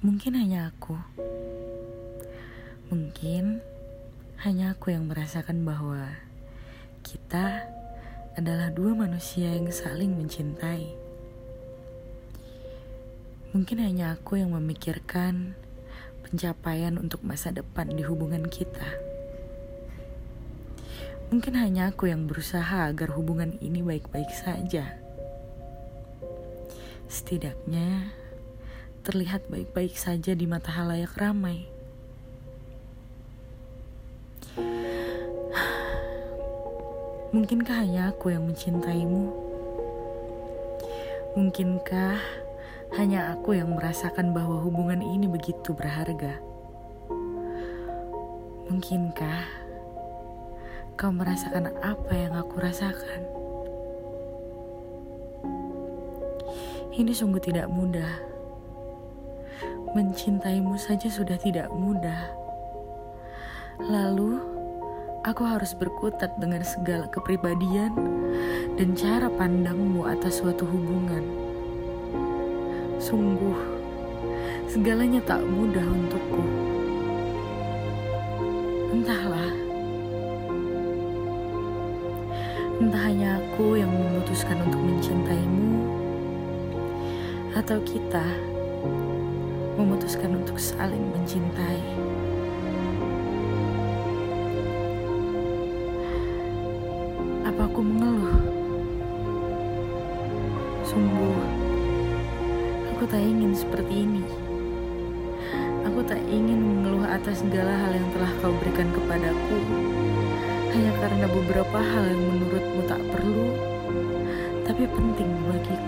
Mungkin hanya aku. Mungkin hanya aku yang merasakan bahwa kita adalah dua manusia yang saling mencintai. Mungkin hanya aku yang memikirkan pencapaian untuk masa depan di hubungan kita. Mungkin hanya aku yang berusaha agar hubungan ini baik-baik saja. Setidaknya, terlihat baik-baik saja di mata halayak ramai. Mungkinkah hanya aku yang mencintaimu? Mungkinkah hanya aku yang merasakan bahwa hubungan ini begitu berharga? Mungkinkah kau merasakan apa yang aku rasakan? Ini sungguh tidak mudah. Mencintaimu saja sudah tidak mudah. Lalu, aku harus berkutat dengan segala kepribadian dan cara pandangmu atas suatu hubungan. Sungguh, segalanya tak mudah untukku. Entahlah, entah hanya aku yang memutuskan untuk mencintaimu, atau kita memutuskan untuk saling mencintai. Apa aku mengeluh? Sungguh, aku tak ingin seperti ini. Aku tak ingin mengeluh atas segala hal yang telah kau berikan kepadaku, hanya karena beberapa hal yang menurutmu tak perlu, tapi penting bagiku.